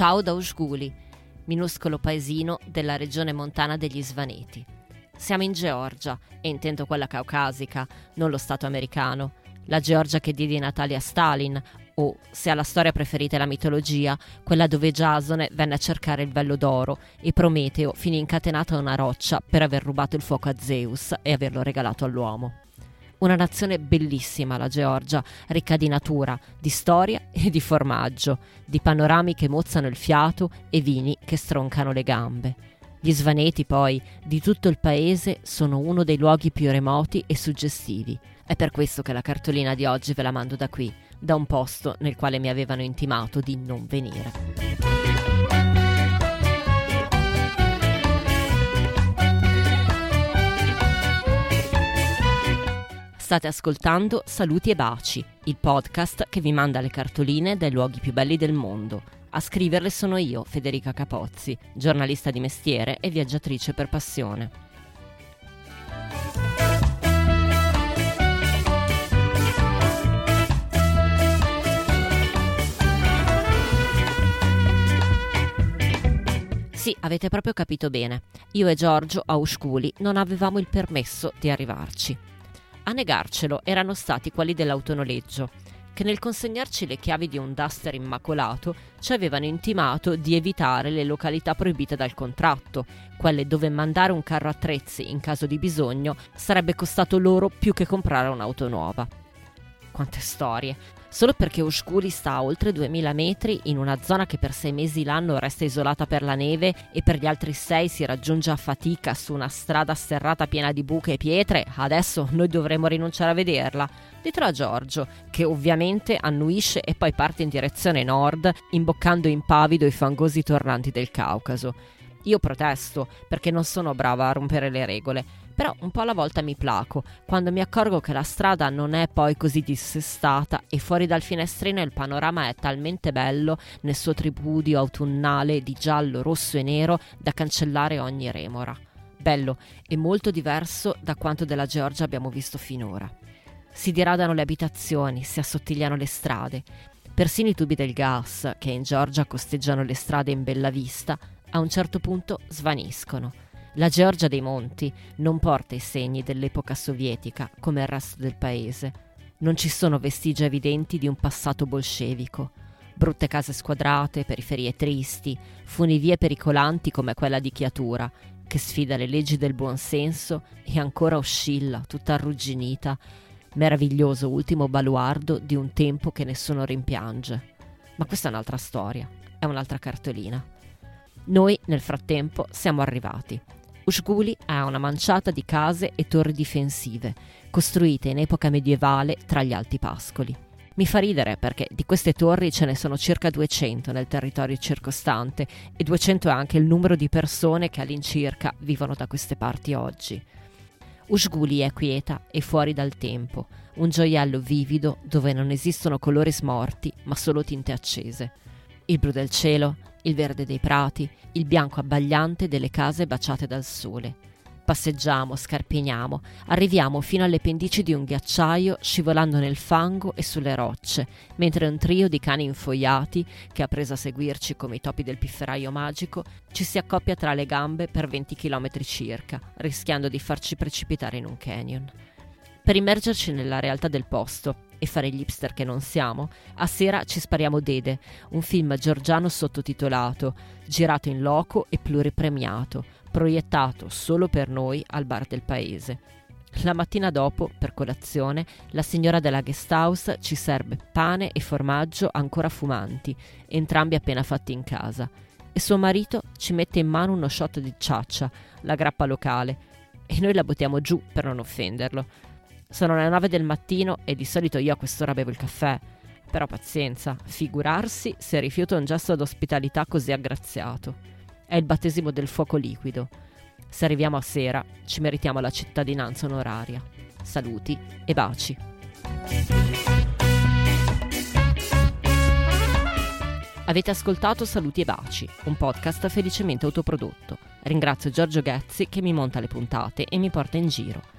Ciao da Usguli, minuscolo paesino della regione montana degli Svaneti. Siamo in Georgia, e intendo quella caucasica, non lo Stato americano. La Georgia che diede i Natali a Stalin, o, se alla storia preferite la mitologia, quella dove Giasone venne a cercare il vello d'oro e Prometeo finì incatenato a una roccia per aver rubato il fuoco a Zeus e averlo regalato all'uomo. Una nazione bellissima, la Georgia, ricca di natura, di storia e di formaggio, di panorami che mozzano il fiato e vini che stroncano le gambe. Gli svaneti, poi, di tutto il paese sono uno dei luoghi più remoti e suggestivi. È per questo che la cartolina di oggi ve la mando da qui, da un posto nel quale mi avevano intimato di non venire. State ascoltando Saluti e Baci, il podcast che vi manda le cartoline dai luoghi più belli del mondo. A scriverle sono io, Federica Capozzi, giornalista di mestiere e viaggiatrice per passione. Sì, avete proprio capito bene. Io e Giorgio a Usculi non avevamo il permesso di arrivarci. A negarcelo erano stati quelli dell'autonoleggio, che nel consegnarci le chiavi di un duster immacolato ci avevano intimato di evitare le località proibite dal contratto, quelle dove mandare un carro attrezzi in caso di bisogno sarebbe costato loro più che comprare un'auto nuova. Quante storie! Solo perché Oscuri sta a oltre 2000 metri in una zona che per sei mesi l'anno resta isolata per la neve e per gli altri sei si raggiunge a fatica su una strada sterrata piena di buche e pietre, adesso noi dovremmo rinunciare a vederla. Ditelo a Giorgio, che ovviamente annuisce e poi parte in direzione nord, imboccando impavido i fangosi tornanti del Caucaso. Io protesto perché non sono brava a rompere le regole, però un po' alla volta mi placo quando mi accorgo che la strada non è poi così dissestata e fuori dal finestrino il panorama è talmente bello nel suo tripudio autunnale di giallo, rosso e nero da cancellare ogni remora. Bello e molto diverso da quanto della Georgia abbiamo visto finora. Si diradano le abitazioni, si assottigliano le strade. Persino i tubi del gas, che in Georgia costeggiano le strade in bella vista, a un certo punto svaniscono la Georgia dei Monti non porta i segni dell'epoca sovietica come il resto del paese. Non ci sono vestigia evidenti di un passato bolscevico. Brutte case squadrate, periferie tristi, funivie pericolanti come quella di Chiatura, che sfida le leggi del buonsenso e ancora oscilla, tutta arrugginita, meraviglioso ultimo baluardo di un tempo che nessuno rimpiange. Ma questa è un'altra storia, è un'altra cartolina. Noi, nel frattempo, siamo arrivati Ushguli ha una manciata di case e torri difensive, costruite in epoca medievale tra gli alti pascoli. Mi fa ridere perché di queste torri ce ne sono circa 200 nel territorio circostante e 200 è anche il numero di persone che all'incirca vivono da queste parti oggi. Ushguli è quieta e fuori dal tempo, un gioiello vivido dove non esistono colori smorti ma solo tinte accese. Il blu del cielo, il verde dei prati, il bianco abbagliante delle case baciate dal sole. Passeggiamo, scarpiniamo, arriviamo fino alle pendici di un ghiacciaio scivolando nel fango e sulle rocce, mentre un trio di cani infoiati, che ha preso a seguirci come i topi del pifferaio magico, ci si accoppia tra le gambe per 20 km circa, rischiando di farci precipitare in un canyon. Per immergerci nella realtà del posto e fare gli hipster che non siamo, a sera ci spariamo Dede, un film georgiano sottotitolato, girato in loco e pluripremiato, proiettato solo per noi al bar del paese. La mattina dopo, per colazione, la signora della guest house ci serve pane e formaggio ancora fumanti, entrambi appena fatti in casa, e suo marito ci mette in mano uno shot di ciaccia, la grappa locale, e noi la buttiamo giù per non offenderlo. Sono le 9 del mattino e di solito io a quest'ora bevo il caffè. Però pazienza, figurarsi se rifiuto un gesto d'ospitalità così aggraziato. È il battesimo del fuoco liquido. Se arriviamo a sera, ci meritiamo la cittadinanza onoraria. Saluti e baci. Avete ascoltato Saluti e Baci, un podcast felicemente autoprodotto. Ringrazio Giorgio Ghezzi che mi monta le puntate e mi porta in giro.